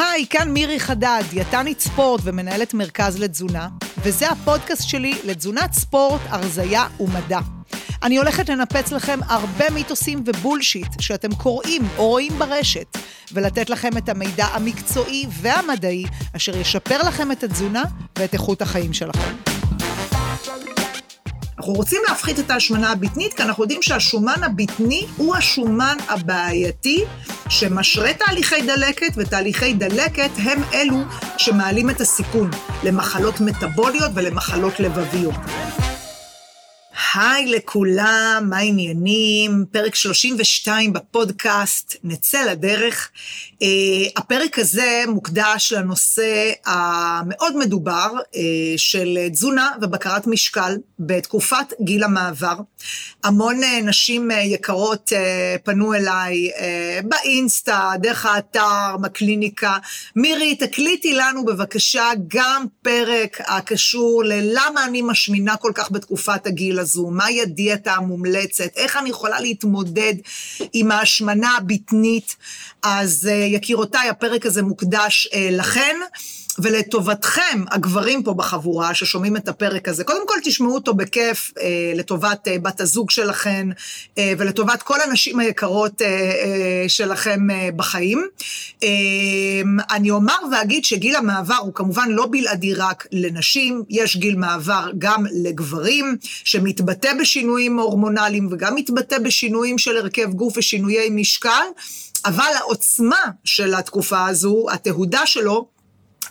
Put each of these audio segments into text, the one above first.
היי, כאן מירי חדד, דיאטנית ספורט ומנהלת מרכז לתזונה, וזה הפודקאסט שלי לתזונת ספורט, הרזייה ומדע. אני הולכת לנפץ לכם הרבה מיתוסים ובולשיט שאתם קוראים או רואים ברשת, ולתת לכם את המידע המקצועי והמדעי אשר ישפר לכם את התזונה ואת איכות החיים שלכם. אנחנו רוצים להפחית את ההשמנה הבטנית, כי אנחנו יודעים שהשומן הבטני הוא השומן הבעייתי שמשרה תהליכי דלקת, ותהליכי דלקת הם אלו שמעלים את הסיכון למחלות מטבוליות ולמחלות לבביות. היי לכולם, מה העניינים? פרק 32 בפודקאסט, נצא לדרך. Uh, הפרק הזה מוקדש לנושא המאוד מדובר uh, של תזונה ובקרת משקל בתקופת גיל המעבר. המון uh, נשים uh, יקרות uh, פנו אליי uh, באינסטה, דרך האתר, בקליניקה. מירי, תקליטי לנו בבקשה גם פרק הקשור ללמה אני משמינה כל כך בתקופת הגיל הזו. הזו, מהי הדיאטה המומלצת, איך אני יכולה להתמודד עם ההשמנה הבטנית. אז אה, יקירותיי, הפרק הזה מוקדש אה, לכן. ולטובתכם, הגברים פה בחבורה ששומעים את הפרק הזה, קודם כל תשמעו אותו בכיף אה, לטובת אה, בת הזוג שלכם אה, ולטובת כל הנשים היקרות אה, אה, שלכם אה, בחיים. אה, אני אומר ואגיד שגיל המעבר הוא כמובן לא בלעדי רק לנשים, יש גיל מעבר גם לגברים, שמתבטא בשינויים הורמונליים וגם מתבטא בשינויים של הרכב גוף ושינויי משקל. אבל העוצמה של התקופה הזו, התהודה שלו,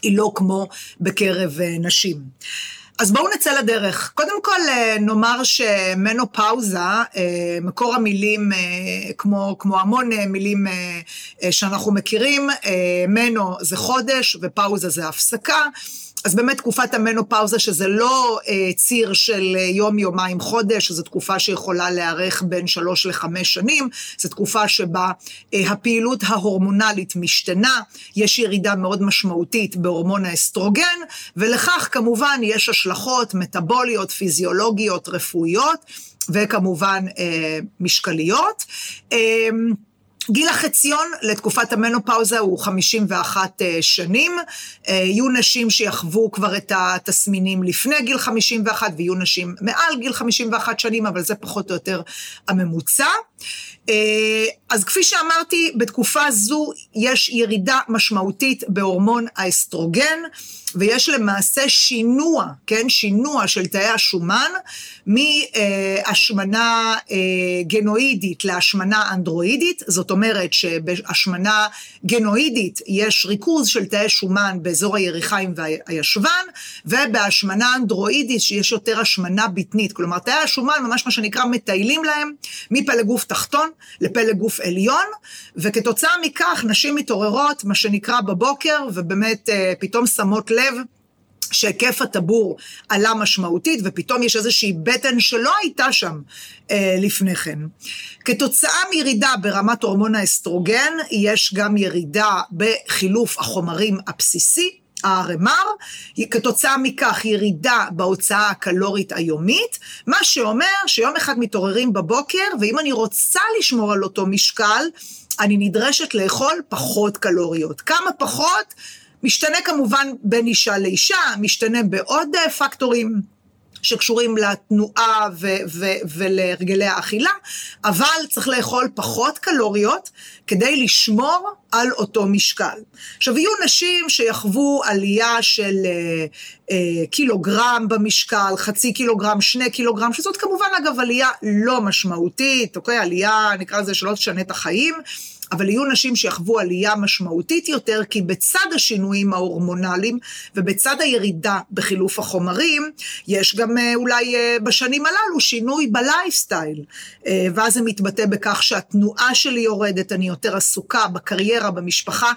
היא לא כמו בקרב אה, נשים. אז בואו נצא לדרך. קודם כל אה, נאמר שמנופאוזה, אה, מקור המילים, כמו, כמו המון מילים שאנחנו מכירים, מנו זה חודש ופאוזה זה הפסקה. אז באמת תקופת המנופאוזה, שזה לא אה, ציר של אה, יום, יומיים, חודש, זו תקופה שיכולה להיערך בין שלוש לחמש שנים, זו תקופה שבה אה, הפעילות ההורמונלית משתנה, יש ירידה מאוד משמעותית בהורמון האסטרוגן, ולכך כמובן יש השלכות מטבוליות, פיזיולוגיות, רפואיות, וכמובן אה, משקליות. אה, גיל החציון לתקופת המנופאוזה הוא 51 אה, שנים. אה, יהיו נשים שיחוו כבר את התסמינים לפני גיל 51, ויהיו נשים מעל גיל 51 שנים, אבל זה פחות או יותר הממוצע. אה, אז כפי שאמרתי, בתקופה זו יש ירידה משמעותית בהורמון האסטרוגן, ויש למעשה שינוע, כן, שינוע של תאי השומן מהשמנה אה, גנואידית להשמנה אנדרואידית, זאת אומרת שבהשמנה גנואידית יש ריכוז של תאי שומן באזור היריחיים והישבן, ובהשמנה אנדרואידית שיש יותר השמנה בטנית, כלומר תאי השומן ממש מה שנקרא מטיילים להם מפלג גוף תחתון לפלג גוף עליון, וכתוצאה מכך נשים מתעוררות, מה שנקרא בבוקר, ובאמת אה, פתאום שמות לב. שהיקף הטבור עלה משמעותית, ופתאום יש איזושהי בטן שלא הייתה שם אה, לפני כן. כתוצאה מירידה ברמת הורמון האסטרוגן, יש גם ירידה בחילוף החומרים הבסיסי, RMR, כתוצאה מכך ירידה בהוצאה הקלורית היומית, מה שאומר שיום אחד מתעוררים בבוקר, ואם אני רוצה לשמור על אותו משקל, אני נדרשת לאכול פחות קלוריות. כמה פחות? משתנה כמובן בין אישה לאישה, משתנה בעוד אה, פקטורים. שקשורים לתנועה ו- ו- ולהרגלי האכילה, אבל צריך לאכול פחות קלוריות כדי לשמור על אותו משקל. עכשיו, יהיו נשים שיחוו עלייה של אה, אה, קילוגרם במשקל, חצי קילוגרם, שני קילוגרם, שזאת כמובן, אגב, עלייה לא משמעותית, אוקיי? עלייה, נקרא לזה, שלא תשנה את החיים. אבל יהיו נשים שיחוו עלייה משמעותית יותר, כי בצד השינויים ההורמונליים ובצד הירידה בחילוף החומרים, יש גם אה, אולי אה, בשנים הללו שינוי בלייפסטייל, אה, ואז זה מתבטא בכך שהתנועה שלי יורדת, אני יותר עסוקה בקריירה, במשפחה.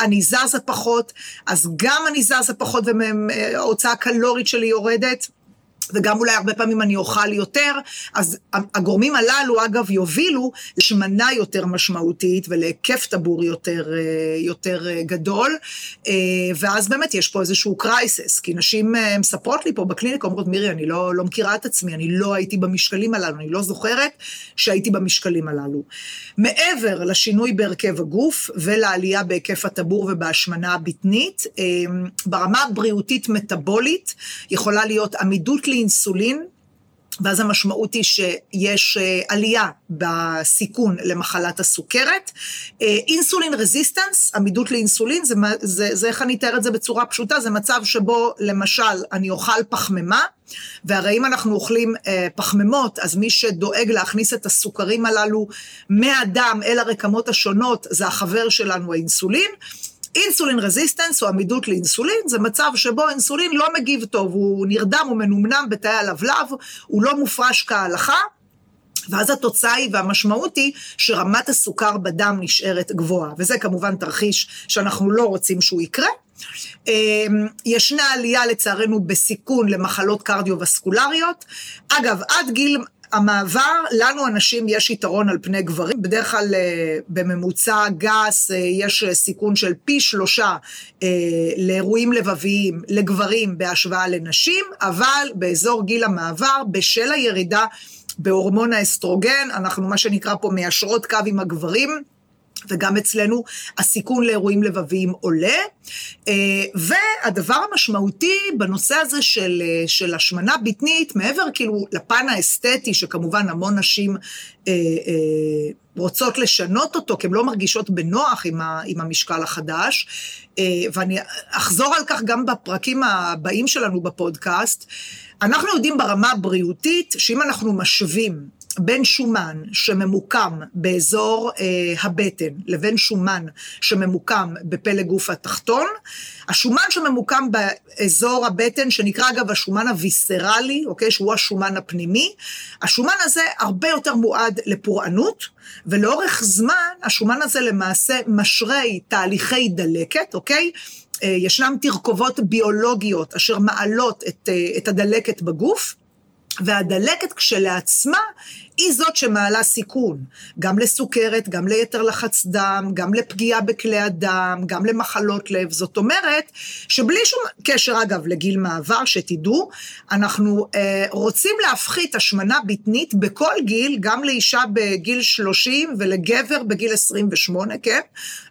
אני זזה פחות, אז גם אני זזה פחות וההוצאה הקלורית שלי יורדת. וגם אולי הרבה פעמים אני אוכל יותר, אז הגורמים הללו, אגב, יובילו לשמנה יותר משמעותית ולהיקף טבור יותר, אה, יותר אה, גדול, אה, ואז באמת יש פה איזשהו קרייסס, כי נשים מספרות לי פה בקליניקה, אומרות, מירי, אני לא, לא מכירה את עצמי, אני לא הייתי במשקלים הללו, אני לא זוכרת שהייתי במשקלים הללו. מעבר לשינוי בהרכב הגוף ולעלייה בהיקף הטבור ובהשמנה הבטנית, ברמה הבריאותית-מטבולית יכולה להיות עמידות לאינסולין, ואז המשמעות היא שיש אה, עלייה בסיכון למחלת הסוכרת. אה, אינסולין רזיסטנס, עמידות לאינסולין, זה, זה, זה איך אני אתאר את זה בצורה פשוטה, זה מצב שבו למשל אני אוכל פחמימה, והרי אם אנחנו אוכלים אה, פחמימות, אז מי שדואג להכניס את הסוכרים הללו מהדם אל הרקמות השונות, זה החבר שלנו האינסולין. אינסולין רזיסטנס או עמידות לאינסולין זה מצב שבו אינסולין לא מגיב טוב, הוא נרדם, הוא מנומנם בתאי הלבלב, הוא לא מופרש כהלכה, ואז התוצאה היא והמשמעות היא שרמת הסוכר בדם נשארת גבוהה, וזה כמובן תרחיש שאנחנו לא רוצים שהוא יקרה. אמ, ישנה עלייה לצערנו בסיכון למחלות קרדיו-וסקולריות. אגב, עד גיל המעבר, לנו הנשים יש יתרון על פני גברים, בדרך כלל אה, בממוצע גס אה, יש סיכון של פי שלושה אה, לאירועים לבביים לגברים בהשוואה לנשים, אבל באזור גיל המעבר, בשל הירידה בהורמון האסטרוגן, אנחנו מה שנקרא פה מיישרות קו עם הגברים, וגם אצלנו הסיכון לאירועים לבביים עולה. אה, והדבר המשמעותי בנושא הזה של, אה, של השמנה בטנית, מעבר כאילו לפן האסתטי, שכמובן המון נשים אה, רוצות לשנות אותו, כי הן לא מרגישות בנוח עם, ה, עם המשקל החדש, ואני אחזור על כך גם בפרקים הבאים שלנו בפודקאסט, אנחנו יודעים ברמה הבריאותית שאם אנחנו משווים בין שומן שממוקם באזור אה, הבטן לבין שומן שממוקם בפלג גוף התחתון, השומן שממוקם באזור הבטן, שנקרא אגב השומן הוויסרלי, אוקיי, שהוא השומן הפנימי, השומן הזה הרבה יותר מועד לפורענות, ולאורך זמן השומן הזה למעשה משרי תהליכי דלקת, אוקיי? אה, ישנם תרכובות ביולוגיות אשר מעלות את, אה, את הדלקת בגוף, והדלקת כשלעצמה היא זאת שמעלה סיכון, גם לסוכרת, גם ליתר לחץ דם, גם לפגיעה בכלי הדם, גם למחלות לב. זאת אומרת, שבלי שום קשר, אגב, לגיל מעבר, שתדעו, אנחנו אה, רוצים להפחית השמנה בטנית בכל גיל, גם לאישה בגיל 30 ולגבר בגיל 28, כן?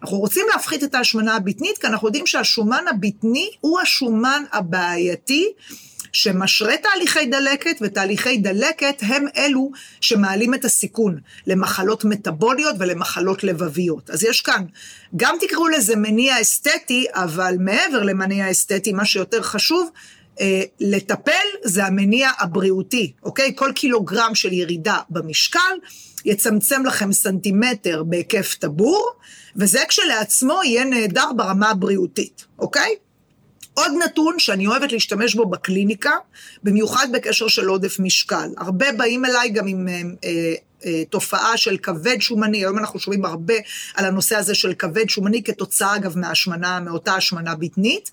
אנחנו רוצים להפחית את ההשמנה הבטנית, כי אנחנו יודעים שהשומן הבטני הוא השומן הבעייתי. שמשרה תהליכי דלקת, ותהליכי דלקת הם אלו שמעלים את הסיכון למחלות מטבוליות ולמחלות לבביות. אז יש כאן, גם תקראו לזה מניע אסתטי, אבל מעבר למניע אסתטי, מה שיותר חשוב, אה, לטפל זה המניע הבריאותי, אוקיי? כל קילוגרם של ירידה במשקל יצמצם לכם סנטימטר בהיקף טבור, וזה כשלעצמו יהיה נהדר ברמה הבריאותית, אוקיי? עוד נתון שאני אוהבת להשתמש בו בקליניקה, במיוחד בקשר של עודף משקל. הרבה באים אליי גם עם אה, אה, אה, תופעה של כבד שומני, היום אנחנו שומעים הרבה על הנושא הזה של כבד שומני כתוצאה אגב מהשמנה, מאותה השמנה בטנית.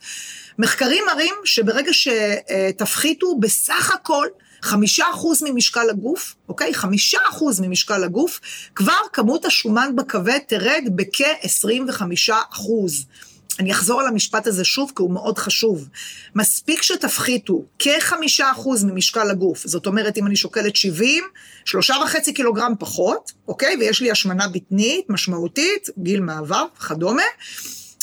מחקרים מראים שברגע שתפחיתו בסך הכל חמישה אחוז ממשקל הגוף, אוקיי? חמישה אחוז ממשקל הגוף, כבר כמות השומן בכבד תרד בכ-25 אחוז. אני אחזור על המשפט הזה שוב, כי הוא מאוד חשוב. מספיק שתפחיתו כחמישה אחוז ממשקל הגוף, זאת אומרת, אם אני שוקלת 70, שלושה וחצי קילוגרם פחות, אוקיי? ויש לי השמנה בטנית משמעותית, גיל מעבר וכדומה,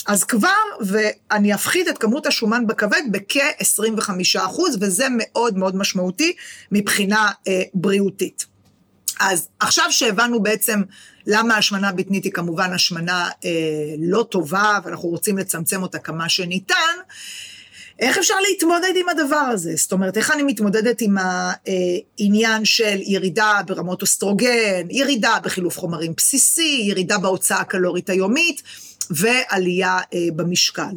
אז כבר, ואני אפחית את כמות השומן בכבד בכ-25 אחוז, וזה מאוד מאוד משמעותי מבחינה אה, בריאותית. אז עכשיו שהבנו בעצם למה השמנה בטנית היא כמובן השמנה אה, לא טובה, ואנחנו רוצים לצמצם אותה כמה שניתן, איך אפשר להתמודד עם הדבר הזה? זאת אומרת, איך אני מתמודדת עם העניין של ירידה ברמות אוסטרוגן, ירידה בחילוף חומרים בסיסי, ירידה בהוצאה הקלורית היומית, ועלייה אה, במשקל.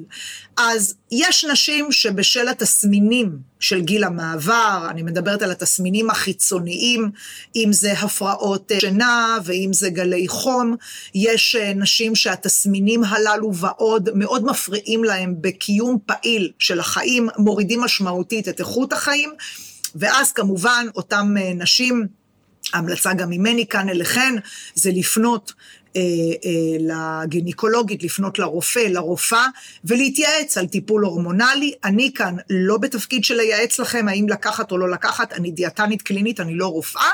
אז יש נשים שבשל התסמינים של גיל המעבר, אני מדברת על התסמינים החיצוניים, אם זה הפרעות אה, שינה ואם זה גלי חום, יש אה, נשים שהתסמינים הללו ועוד מאוד מפריעים להם בקיום פעיל של החיים, מורידים משמעותית את איכות החיים. ואז כמובן אותם נשים, ההמלצה גם ממני כאן אליכן, זה לפנות אה, אה, לגינקולוגית, לפנות לרופא, לרופאה, ולהתייעץ על טיפול הורמונלי. אני כאן לא בתפקיד של לייעץ לכם האם לקחת או לא לקחת, אני דיאטנית קלינית, אני לא רופאה,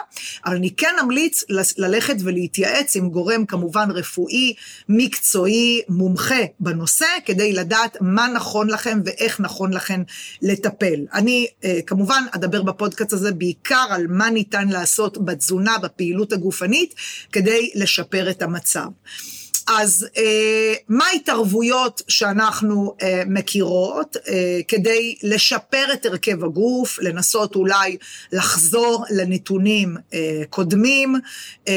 אבל אני כן אמליץ ללכת ולהתייעץ עם גורם כמובן רפואי, מקצועי, מומחה בנושא, כדי לדעת מה נכון לכם ואיך נכון לכם לטפל. אני אה, כמובן אדבר בפודקאסט הזה בעיקר על מה ניתן לעשות בתזונה, בפעילות הגופנית, כדי לשפר את המצב. המצב. אז אה, מה ההתערבויות שאנחנו אה, מכירות אה, כדי לשפר את הרכב הגוף, לנסות אולי לחזור לנתונים אה, קודמים, אה,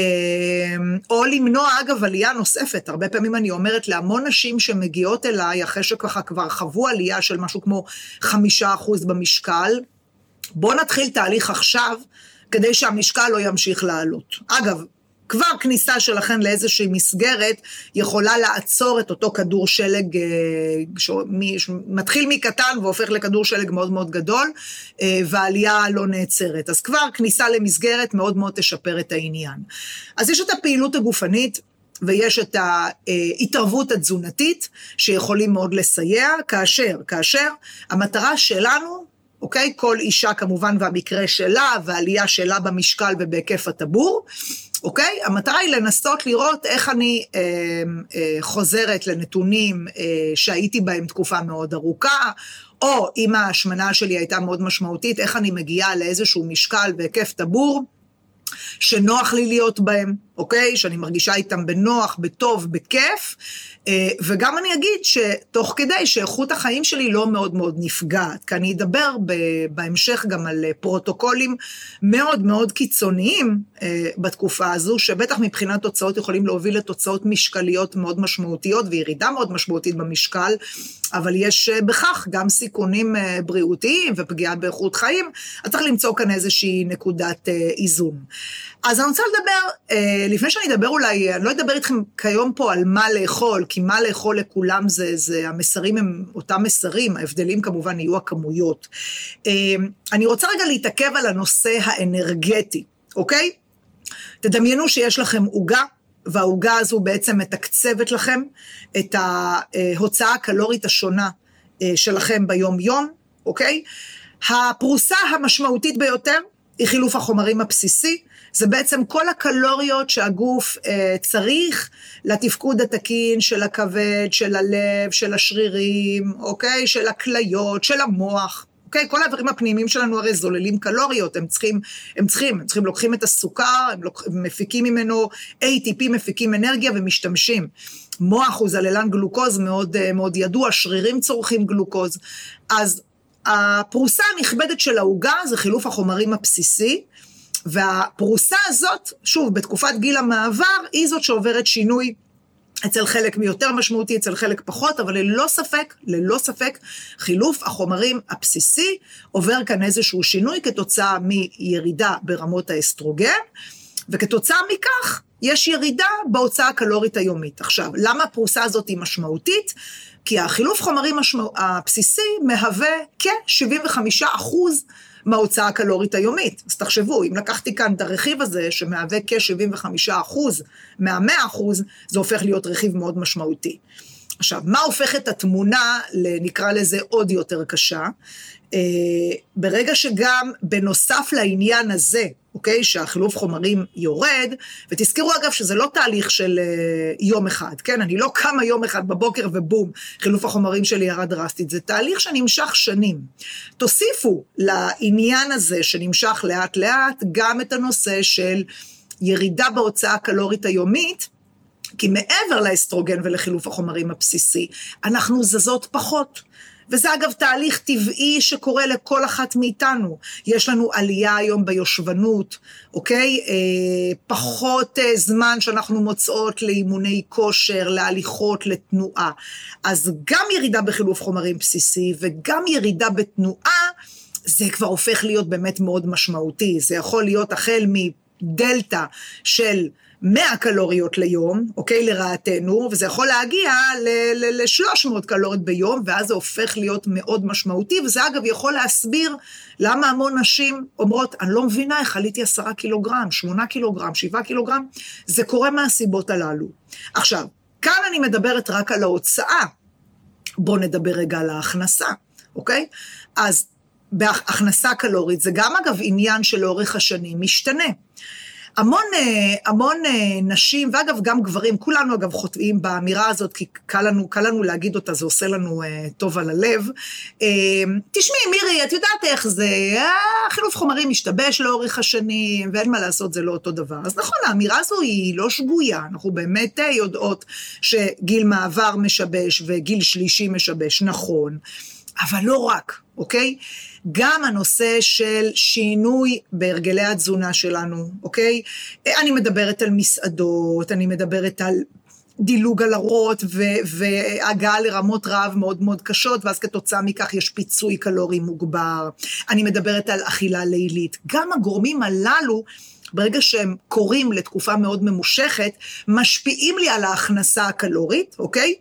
או למנוע אגב עלייה נוספת. הרבה פעמים אני אומרת להמון נשים שמגיעות אליי אחרי שככה כבר חוו עלייה של משהו כמו חמישה אחוז במשקל, בואו נתחיל תהליך עכשיו. כדי שהמשקל לא ימשיך לעלות. אגב, כבר כניסה שלכם לאיזושהי מסגרת יכולה לעצור את אותו כדור שלג אה, שמתחיל מקטן והופך לכדור שלג מאוד מאוד גדול, אה, והעלייה לא נעצרת. אז כבר כניסה למסגרת מאוד מאוד תשפר את העניין. אז יש את הפעילות הגופנית, ויש את ההתערבות התזונתית, שיכולים מאוד לסייע, כאשר, כאשר המטרה שלנו, אוקיי? כל אישה כמובן והמקרה שלה, והעלייה שלה במשקל ובהיקף הטבור, אוקיי? המטרה היא לנסות לראות איך אני אה, אה, חוזרת לנתונים אה, שהייתי בהם תקופה מאוד ארוכה, או אם ההשמנה שלי הייתה מאוד משמעותית, איך אני מגיעה לאיזשהו משקל והיקף טבור. שנוח לי להיות בהם, אוקיי? שאני מרגישה איתם בנוח, בטוב, בכיף, וגם אני אגיד שתוך כדי שאיכות החיים שלי לא מאוד מאוד נפגעת, כי אני אדבר בהמשך גם על פרוטוקולים מאוד מאוד קיצוניים אה, בתקופה הזו, שבטח מבחינת תוצאות יכולים להוביל לתוצאות משקליות מאוד משמעותיות וירידה מאוד משמעותית במשקל, אבל יש אה, בכך גם סיכונים בריאותיים ופגיעה באיכות חיים, אז צריך למצוא כאן איזושהי נקודת איזון. אז אני רוצה לדבר, לפני שאני אדבר אולי, אני לא אדבר איתכם כיום פה על מה לאכול, כי מה לאכול לכולם זה, זה המסרים הם אותם מסרים, ההבדלים כמובן יהיו הכמויות. אמ, אני רוצה רגע להתעכב על הנושא האנרגטי, אוקיי? תדמיינו שיש לכם עוגה, והעוגה הזו בעצם מתקצבת לכם את ההוצאה הקלורית השונה אה, שלכם ביום-יום, אוקיי? הפרוסה המשמעותית ביותר היא חילוף החומרים הבסיסי, זה בעצם כל הקלוריות שהגוף אה, צריך לתפקוד התקין של הכבד, של הלב, של השרירים, אוקיי? של הכליות, של המוח. אוקיי? כל האיברים הפנימיים שלנו הרי זוללים קלוריות, הם צריכים, הם צריכים, הם צריכים, לוקחים את הסוכר, הם, לוק, מפיקים ממנו ATP, מפיקים אנרגיה ומשתמשים. מוח הוא זללן גלוקוז מאוד, אה, מאוד ידוע, שרירים צורכים גלוקוז. אז הפרוסה הנכבדת של העוגה זה חילוף החומרים הבסיסי, והפרוסה הזאת, שוב, בתקופת גיל המעבר, היא זאת שעוברת שינוי אצל חלק מיותר משמעותי, אצל חלק פחות, אבל ללא ספק, ללא ספק, חילוף החומרים הבסיסי עובר כאן איזשהו שינוי כתוצאה מירידה ברמות האסטרוגן, וכתוצאה מכך יש ירידה בהוצאה הקלורית היומית. עכשיו, למה הפרוסה הזאת היא משמעותית? כי החילוף חומרים משמע... הבסיסי מהווה כ-75 אחוז מההוצאה הקלורית היומית. אז תחשבו, אם לקחתי כאן את הרכיב הזה, שמהווה כ-75 אחוז מה-100 אחוז, זה הופך להיות רכיב מאוד משמעותי. עכשיו, מה הופך את התמונה, נקרא לזה, עוד יותר קשה? אה, ברגע שגם בנוסף לעניין הזה, אוקיי, שהחילוף חומרים יורד, ותזכרו אגב שזה לא תהליך של אה, יום אחד, כן? אני לא קמה יום אחד בבוקר ובום, חילוף החומרים שלי ירד דרסטית, זה תהליך שנמשך שנים. תוסיפו לעניין הזה שנמשך לאט לאט גם את הנושא של ירידה בהוצאה הקלורית היומית, כי מעבר לאסטרוגן ולחילוף החומרים הבסיסי, אנחנו זזות פחות. וזה אגב תהליך טבעי שקורה לכל אחת מאיתנו. יש לנו עלייה היום ביושבנות, אוקיי? אה, פחות אה, זמן שאנחנו מוצאות לאימוני כושר, להליכות, לתנועה. אז גם ירידה בחילוף חומרים בסיסי וגם ירידה בתנועה, זה כבר הופך להיות באמת מאוד משמעותי. זה יכול להיות החל מ... דלתא של 100 קלוריות ליום, אוקיי, לרעתנו, וזה יכול להגיע ל-300 קלוריות ביום, ואז זה הופך להיות מאוד משמעותי, וזה אגב יכול להסביר למה המון נשים אומרות, אני לא מבינה איך עליתי 10 קילוגרם, 8 קילוגרם, 7 קילוגרם, זה קורה מהסיבות הללו. עכשיו, כאן אני מדברת רק על ההוצאה, בואו נדבר רגע על ההכנסה, אוקיי? אז בהכנסה קלורית, זה גם אגב עניין שלאורך השנים משתנה. המון, אה, המון אה, נשים, ואגב, גם גברים, כולנו אגב חוטאים באמירה הזאת, כי קל לנו, קל לנו להגיד אותה, זה עושה לנו uh, טוב על הלב. תשמעי, מירי, את יודעת איך זה, החילוף חומרים משתבש לאורך השנים, ואין מה לעשות, זה לא אותו דבר. אז נכון, האמירה הזו היא לא שגויה, אנחנו באמת יודעות שגיל מעבר משבש וגיל שלישי משבש, נכון. אבל לא רק, אוקיי? גם הנושא של שינוי בהרגלי התזונה שלנו, אוקיי? אני מדברת על מסעדות, אני מדברת על דילוג על אורות והגעה לרמות רעב מאוד מאוד קשות, ואז כתוצאה מכך יש פיצוי קלורי מוגבר. אני מדברת על אכילה לילית. גם הגורמים הללו, ברגע שהם קורים לתקופה מאוד ממושכת, משפיעים לי על ההכנסה הקלורית, אוקיי?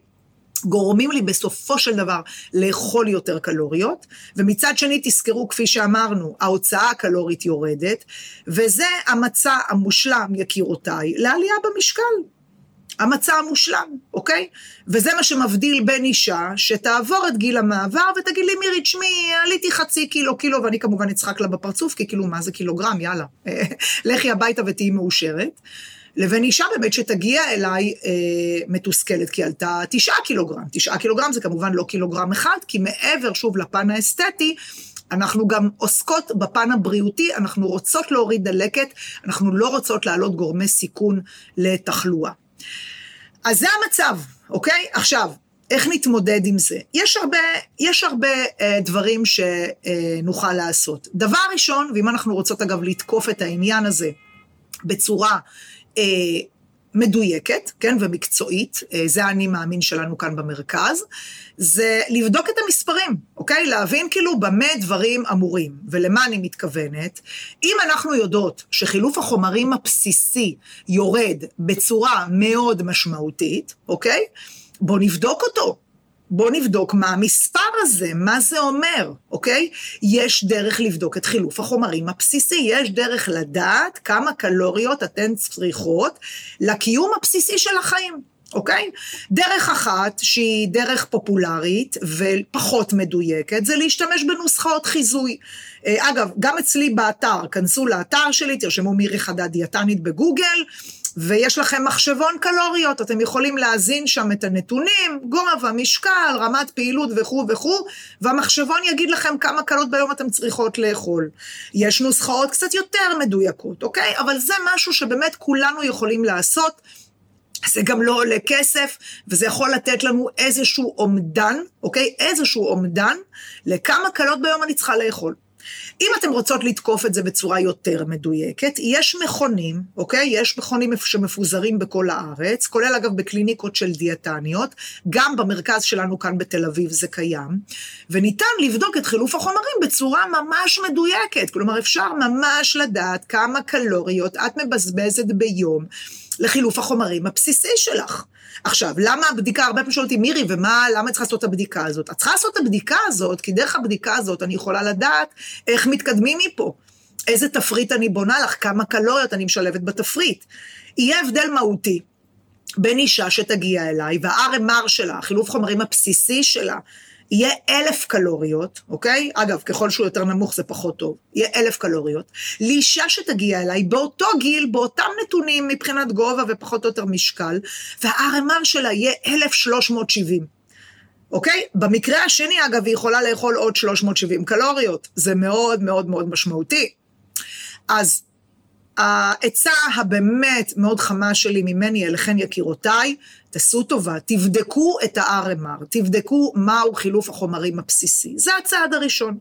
גורמים לי בסופו של דבר לאכול יותר קלוריות, ומצד שני תזכרו, כפי שאמרנו, ההוצאה הקלורית יורדת, וזה המצע המושלם, יקירותיי, לעלייה במשקל. המצע המושלם, אוקיי? וזה מה שמבדיל בין אישה שתעבור את גיל המעבר ותגיד לי, מירי, תשמעי, עליתי חצי קילו, קילו, ואני כמובן אצחק לה בפרצוף, כי כאילו, מה זה קילוגרם? יאללה, לכי הביתה ותהיי מאושרת. לבין אישה באמת שתגיע אליי אה, מתוסכלת, כי עלתה תשעה קילוגרם. תשעה קילוגרם זה כמובן לא קילוגרם אחד, כי מעבר, שוב, לפן האסתטי, אנחנו גם עוסקות בפן הבריאותי, אנחנו רוצות להוריד דלקת, אנחנו לא רוצות להעלות גורמי סיכון לתחלואה. אז זה המצב, אוקיי? עכשיו, איך נתמודד עם זה? יש הרבה, יש הרבה אה, דברים שנוכל לעשות. דבר ראשון, ואם אנחנו רוצות אגב לתקוף את העניין הזה בצורה מדויקת, כן, ומקצועית, אה, זה האני מאמין שלנו כאן במרכז, זה לבדוק את המספרים, אוקיי? להבין כאילו במה דברים אמורים, ולמה אני מתכוונת. אם אנחנו יודעות שחילוף החומרים הבסיסי יורד בצורה מאוד משמעותית, אוקיי? בואו נבדוק אותו. בואו נבדוק מה המספר הזה, מה זה אומר, אוקיי? יש דרך לבדוק את חילוף החומרים הבסיסי, יש דרך לדעת כמה קלוריות אתן צריכות לקיום הבסיסי של החיים. אוקיי? דרך אחת, שהיא דרך פופולרית ופחות מדויקת, זה להשתמש בנוסחאות חיזוי. אה, אגב, גם אצלי באתר, כנסו לאתר שלי, תרשמו מירי חדד דיאטנית בגוגל, ויש לכם מחשבון קלוריות, אתם יכולים להזין שם את הנתונים, גובה, משקל, רמת פעילות וכו' וכו', והמחשבון יגיד לכם כמה קלות ביום אתם צריכות לאכול. יש נוסחאות קצת יותר מדויקות, אוקיי? אבל זה משהו שבאמת כולנו יכולים לעשות. זה גם לא עולה כסף, וזה יכול לתת לנו איזשהו אומדן, אוקיי? איזשהו אומדן לכמה קלות ביום אני צריכה לאכול. אם אתם רוצות לתקוף את זה בצורה יותר מדויקת, יש מכונים, אוקיי? יש מכונים שמפוזרים בכל הארץ, כולל אגב בקליניקות של דיאטניות, גם במרכז שלנו כאן בתל אביב זה קיים, וניתן לבדוק את חילוף החומרים בצורה ממש מדויקת. כלומר, אפשר ממש לדעת כמה קלוריות את מבזבזת ביום. לחילוף החומרים הבסיסי שלך. עכשיו, למה הבדיקה, הרבה פעמים שואלים אותי, מירי, ומה, למה צריכה לעשות את הבדיקה הזאת? את צריכה לעשות את הבדיקה הזאת, כי דרך הבדיקה הזאת אני יכולה לדעת איך מתקדמים מפה. איזה תפריט אני בונה לך, כמה קלוריות אני משלבת בתפריט. יהיה הבדל מהותי בין אישה שתגיע אליי, וה-RMR שלה, החילוף חומרים הבסיסי שלה, יהיה אלף קלוריות, אוקיי? אגב, ככל שהוא יותר נמוך זה פחות טוב, יהיה אלף קלוריות. לאישה שתגיע אליי באותו גיל, באותם נתונים מבחינת גובה ופחות או יותר משקל, וה-RMR שלה יהיה 1,370. אוקיי? במקרה השני, אגב, היא יכולה לאכול עוד 370 קלוריות. זה מאוד מאוד מאוד משמעותי. אז העצה הבאמת מאוד חמה שלי ממני אליכן יקירותיי, תעשו טובה, תבדקו את ה-RMR, תבדקו מהו חילוף החומרים הבסיסי. זה הצעד הראשון.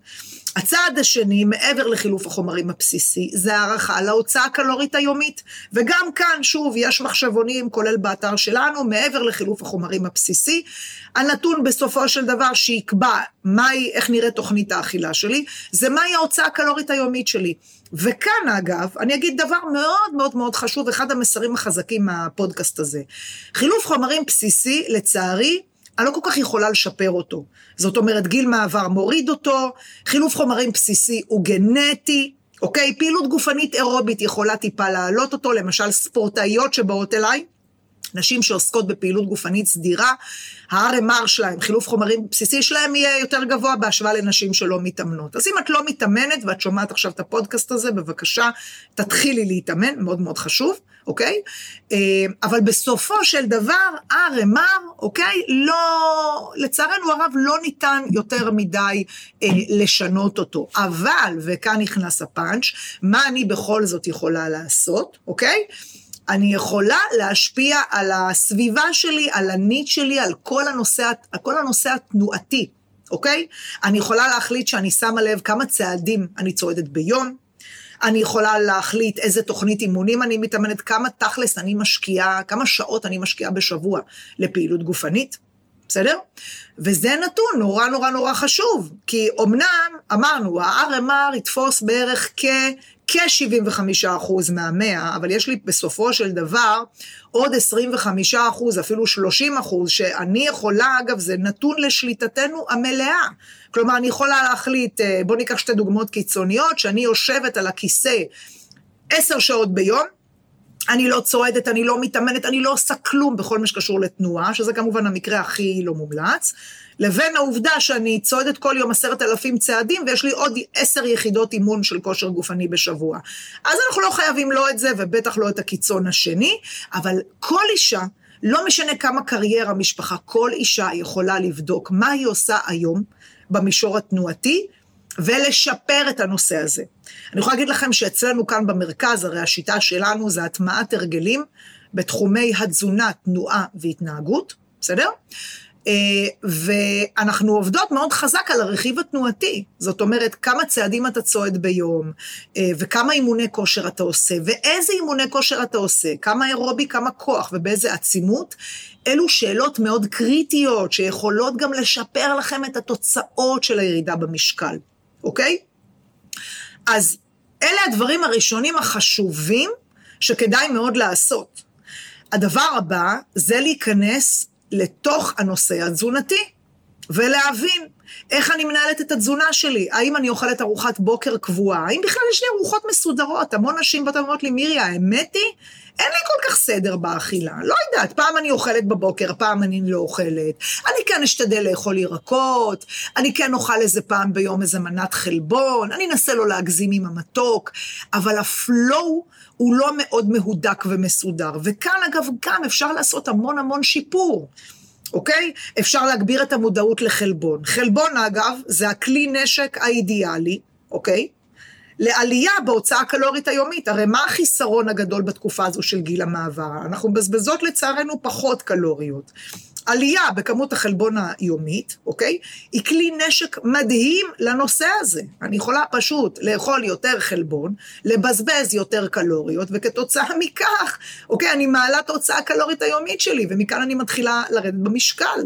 הצעד השני, מעבר לחילוף החומרים הבסיסי, זה הערכה להוצאה הקלורית היומית. וגם כאן, שוב, יש מחשבונים, כולל באתר שלנו, מעבר לחילוף החומרים הבסיסי. הנתון בסופו של דבר שיקבע מהי, איך נראית תוכנית האכילה שלי, זה מהי ההוצאה הקלורית היומית שלי. וכאן, אגב, אני אגיד דבר מאוד מאוד מאוד חשוב, אחד המסרים החזקים מהפודקאסט הזה. חילוף חומרים בסיסי, לצערי, אני לא כל כך יכולה לשפר אותו. זאת אומרת, גיל מעבר מוריד אותו, חילוף חומרים בסיסי הוא גנטי, אוקיי? פעילות גופנית אירובית יכולה טיפה להעלות אותו, למשל ספורטאיות שבאות אליי, נשים שעוסקות בפעילות גופנית סדירה, ה-RMR שלהם, חילוף חומרים בסיסי שלהם יהיה יותר גבוה בהשוואה לנשים שלא מתאמנות. אז אם את לא מתאמנת ואת שומעת עכשיו את הפודקאסט הזה, בבקשה, תתחילי להתאמן, מאוד מאוד חשוב, אוקיי? אה, אבל בסופו של דבר, RMR, אוקיי? לא, לצערנו הרב, לא ניתן יותר מדי אה, לשנות אותו. אבל, וכאן נכנס הפאנץ', מה אני בכל זאת יכולה לעשות, אוקיי? אני יכולה להשפיע על הסביבה שלי, על הניט שלי, על כל הנושא, על כל הנושא התנועתי, אוקיי? אני יכולה להחליט שאני שמה לב כמה צעדים אני צועדת ביום, אני יכולה להחליט איזה תוכנית אימונים אני מתאמנת, כמה תכלס אני משקיעה, כמה שעות אני משקיעה בשבוע לפעילות גופנית, בסדר? וזה נתון נורא נורא נורא חשוב, כי אמנם, אמרנו, ה-RMR יתפוס בערך. כ-75% מהמאה, אבל יש לי בסופו של דבר עוד 25%, אפילו 30%, שאני יכולה, אגב, זה נתון לשליטתנו המלאה. כלומר, אני יכולה להחליט, אה, בואו ניקח שתי דוגמאות קיצוניות, שאני יושבת על הכיסא עשר שעות ביום, אני לא צועדת, אני לא מתאמנת, אני לא עושה כלום בכל מה שקשור לתנועה, שזה כמובן המקרה הכי לא מומלץ, לבין העובדה שאני צועדת כל יום עשרת אלפים צעדים, ויש לי עוד עשר יחידות אימון של כושר גופני בשבוע. אז אנחנו לא חייבים לא את זה, ובטח לא את הקיצון השני, אבל כל אישה, לא משנה כמה קריירה, משפחה, כל אישה יכולה לבדוק מה היא עושה היום במישור התנועתי, ולשפר את הנושא הזה. אני יכולה להגיד לכם שאצלנו כאן במרכז, הרי השיטה שלנו זה הטמעת הרגלים בתחומי התזונה, תנועה והתנהגות, בסדר? אה, ואנחנו עובדות מאוד חזק על הרכיב התנועתי. זאת אומרת, כמה צעדים אתה צועד ביום, אה, וכמה אימוני כושר אתה עושה, ואיזה אימוני כושר אתה עושה, כמה אירובי, כמה כוח, ובאיזה עצימות. אלו שאלות מאוד קריטיות, שיכולות גם לשפר לכם את התוצאות של הירידה במשקל. אוקיי? אז אלה הדברים הראשונים החשובים שכדאי מאוד לעשות. הדבר הבא זה להיכנס לתוך הנושא התזונתי ולהבין איך אני מנהלת את התזונה שלי, האם אני אוכלת ארוחת בוקר קבועה, האם בכלל יש לי ארוחות מסודרות. המון נשים באות ואומרות לי, מירי, האמת היא, אין לי כל כך סדר באכילה. לא יודעת, פעם אני אוכלת בבוקר, פעם אני לא אוכלת. אני כן אשתדל לאכול ירקות, אני כן אוכל איזה פעם ביום איזה מנת חלבון, אני אנסה לא להגזים עם המתוק, אבל הפלואו הוא לא מאוד מהודק ומסודר. וכאן, אגב, גם אפשר לעשות המון המון שיפור. אוקיי? אפשר להגביר את המודעות לחלבון. חלבון, אגב, זה הכלי נשק האידיאלי, אוקיי? לעלייה בהוצאה הקלורית היומית. הרי מה החיסרון הגדול בתקופה הזו של גיל המעבר? אנחנו מבזבזות לצערנו פחות קלוריות. עלייה בכמות החלבון היומית, אוקיי? היא כלי נשק מדהים לנושא הזה. אני יכולה פשוט לאכול יותר חלבון, לבזבז יותר קלוריות, וכתוצאה מכך, אוקיי, אני מעלה את ההוצאה הקלורית היומית שלי, ומכאן אני מתחילה לרדת במשקל.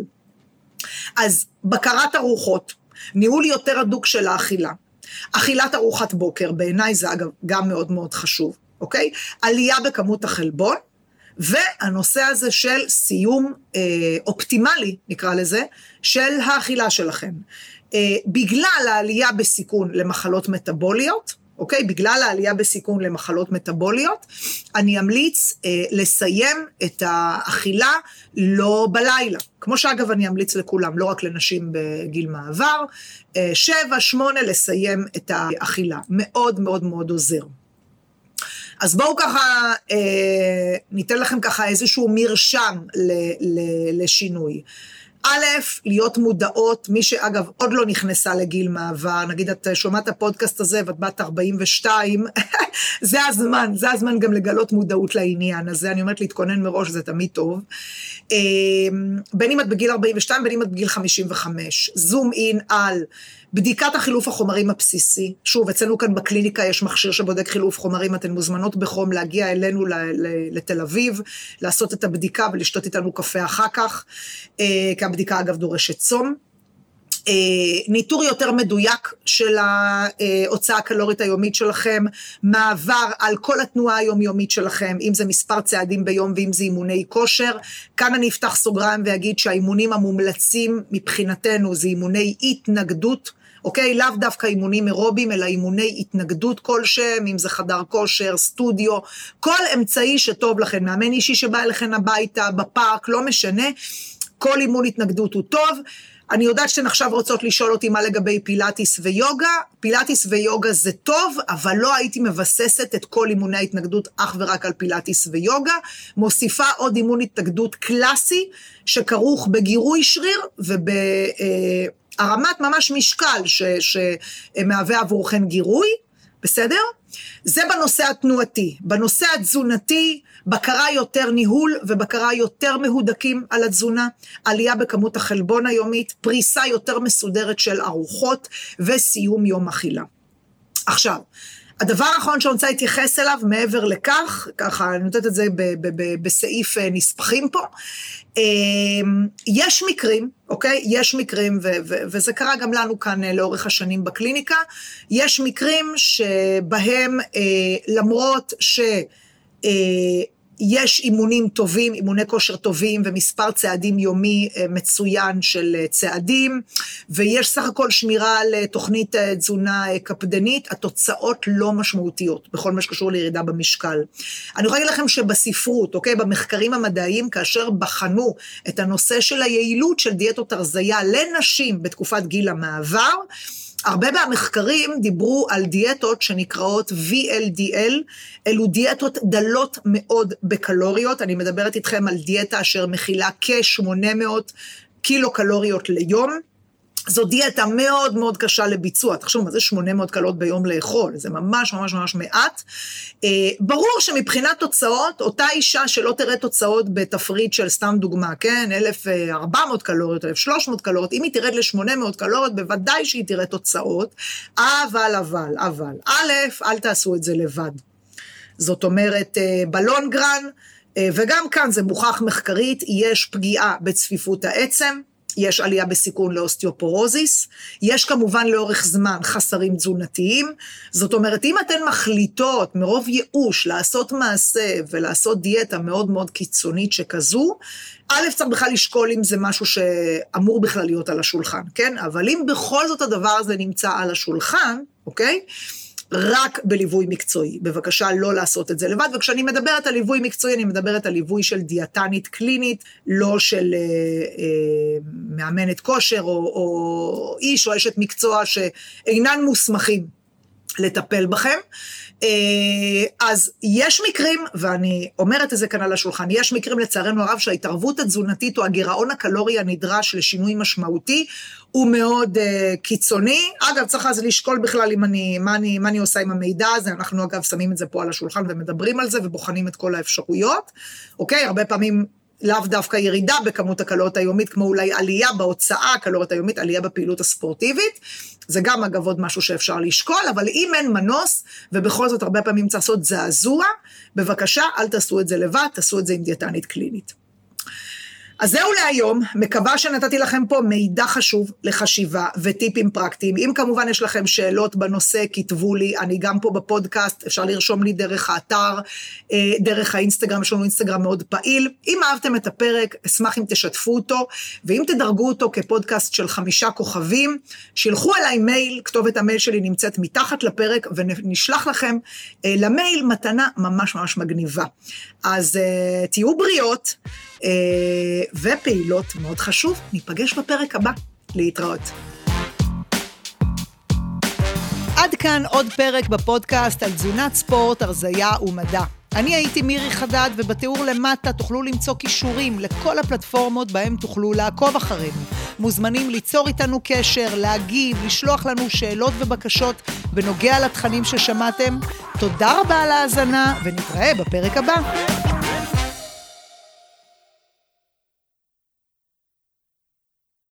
אז בקרת ארוחות, ניהול יותר הדוק של האכילה, אכילת ארוחת בוקר, בעיניי זה אגב גם מאוד מאוד חשוב, אוקיי? עלייה בכמות החלבון, והנושא הזה של סיום אה, אופטימלי, נקרא לזה, של האכילה שלכם. אה, בגלל העלייה בסיכון למחלות מטבוליות, אוקיי? בגלל העלייה בסיכון למחלות מטבוליות, אני אמליץ אה, לסיים את האכילה לא בלילה. כמו שאגב אני אמליץ לכולם, לא רק לנשים בגיל מעבר, אה, שבע, שמונה, לסיים את האכילה. מאוד מאוד מאוד עוזר. אז בואו ככה, אה, ניתן לכם ככה איזשהו מרשם ל, ל, לשינוי. א', להיות מודעות, מי שאגב עוד לא נכנסה לגיל מעבר, נגיד את שומעת הפודקאסט הזה ואת בת 42, זה הזמן, זה הזמן גם לגלות מודעות לעניין הזה, אני אומרת להתכונן מראש, זה תמיד טוב. אמ, בין אם את בגיל 42, בין אם את בגיל 55, זום אין על בדיקת החילוף החומרים הבסיסי. שוב, אצלנו כאן בקליניקה יש מכשיר שבודק חילוף חומרים, אתן מוזמנות בחום להגיע אלינו לתל אביב, לעשות את הבדיקה ולשתות איתנו קפה אחר כך, אה, כי הבדיקה אגב דורשת צום. אה, ניטור יותר מדויק של ההוצאה הקלורית היומית שלכם, מעבר על כל התנועה היומיומית שלכם, אם זה מספר צעדים ביום ואם זה אימוני כושר. כאן אני אפתח סוגריים ואגיד שהאימונים המומלצים מבחינתנו זה אימוני התנגדות. אוקיי? לאו דווקא אימונים אירובים, אלא אימוני התנגדות כלשהם, אם זה חדר כושר, סטודיו, כל אמצעי שטוב לכם, מאמן אישי שבא אליכם הביתה, בפארק, לא משנה, כל אימון התנגדות הוא טוב. אני יודעת שאתן עכשיו רוצות לשאול אותי מה לגבי פילאטיס ויוגה. פילאטיס ויוגה זה טוב, אבל לא הייתי מבססת את כל אימוני ההתנגדות אך ורק על פילאטיס ויוגה. מוסיפה עוד אימון התנגדות קלאסי, שכרוך בגירוי שריר וב... אה, הרמת ממש משקל ש, שמהווה עבורכם גירוי, בסדר? זה בנושא התנועתי. בנושא התזונתי, בקרה יותר ניהול ובקרה יותר מהודקים על התזונה, עלייה בכמות החלבון היומית, פריסה יותר מסודרת של ארוחות וסיום יום אכילה. עכשיו, הדבר האחרון שאני רוצה להתייחס אליו, מעבר לכך, ככה אני נותנת את זה בסעיף אה, נספחים פה, אה, יש מקרים, אוקיי? יש מקרים, וזה קרה גם לנו כאן אה, לאורך השנים בקליניקה, יש מקרים שבהם למרות ש... יש אימונים טובים, אימוני כושר טובים ומספר צעדים יומי אה, מצוין של אה, צעדים, ויש סך הכל שמירה על אה, תוכנית תזונה קפדנית, התוצאות לא משמעותיות בכל מה שקשור לירידה במשקל. אני יכולה להגיד לכם שבספרות, אוקיי, במחקרים המדעיים, כאשר בחנו את הנושא של היעילות של דיאטות הרזייה לנשים בתקופת גיל המעבר, הרבה מהמחקרים דיברו על דיאטות שנקראות VLDL, אלו דיאטות דלות מאוד בקלוריות, אני מדברת איתכם על דיאטה אשר מכילה כ-800 קילו קלוריות ליום. זו דיאטה מאוד מאוד קשה לביצוע, תחשבו, מה זה 800 קלות ביום לאכול? זה ממש ממש ממש מעט. אה, ברור שמבחינת תוצאות, אותה אישה שלא תראה תוצאות בתפריט של סתם דוגמה, כן? 1,400 קלוריות, 1,300 קלוריות, אם היא תרד ל-800 קלוריות, בוודאי שהיא תראה תוצאות, אבל, אבל, אבל, א', אל תעשו את זה לבד. זאת אומרת, אה, בלונגרן, אה, וגם כאן זה מוכח מחקרית, יש פגיעה בצפיפות העצם. יש עלייה בסיכון לאוסטיופורוזיס, יש כמובן לאורך זמן חסרים תזונתיים, זאת אומרת, אם אתן מחליטות מרוב ייאוש לעשות מעשה ולעשות דיאטה מאוד מאוד קיצונית שכזו, א', צריך בכלל לשקול אם זה משהו שאמור בכלל להיות על השולחן, כן? אבל אם בכל זאת הדבר הזה נמצא על השולחן, אוקיי? רק בליווי מקצועי. בבקשה לא לעשות את זה לבד, וכשאני מדברת על ליווי מקצועי, אני מדברת על ליווי של דיאטנית קלינית, לא של אה, אה, מאמנת כושר או, או איש או אשת מקצוע שאינן מוסמכים לטפל בכם. אה, אז יש מקרים, ואני אומרת את זה כאן על השולחן, יש מקרים לצערנו הרב שההתערבות התזונתית או הגירעון הקלורי הנדרש לשינוי משמעותי הוא מאוד uh, קיצוני. אגב, צריך אז לשקול בכלל אם אני, מה, אני, מה אני עושה עם המידע הזה, אנחנו אגב שמים את זה פה על השולחן ומדברים על זה ובוחנים את כל האפשרויות, אוקיי? הרבה פעמים לאו דווקא ירידה בכמות הקלוריות היומית, כמו אולי עלייה בהוצאה הקלוריות היומית, עלייה בפעילות הספורטיבית. זה גם אגב עוד משהו שאפשר לשקול, אבל אם אין מנוס, ובכל זאת הרבה פעמים צריך לעשות זעזוע, בבקשה, אל תעשו את זה לבד, תעשו את זה עם דיאטנית קלינית. אז זהו להיום, מקווה שנתתי לכם פה מידע חשוב לחשיבה וטיפים פרקטיים. אם כמובן יש לכם שאלות בנושא, כתבו לי, אני גם פה בפודקאסט, אפשר לרשום לי דרך האתר, אה, דרך האינסטגרם, יש לנו אינסטגרם מאוד פעיל. אם אהבתם את הפרק, אשמח אם תשתפו אותו, ואם תדרגו אותו כפודקאסט של חמישה כוכבים, שילחו אליי מייל, כתובת המייל שלי נמצאת מתחת לפרק, ונשלח לכם אה, למייל מתנה ממש ממש מגניבה. אז uh, תהיו בריאות ופעילות, מאוד חשוב. ניפגש בפרק הבא. להתראות. עד כאן עוד פרק בפודקאסט על תזונת ספורט, הרזייה ומדע. אני הייתי מירי חדד, ובתיאור למטה תוכלו למצוא כישורים לכל הפלטפורמות בהם תוכלו לעקוב אחרינו. מוזמנים ליצור איתנו קשר, להגיב, לשלוח לנו שאלות ובקשות בנוגע לתכנים ששמעתם. תודה רבה על ההאזנה, ונתראה בפרק הבא.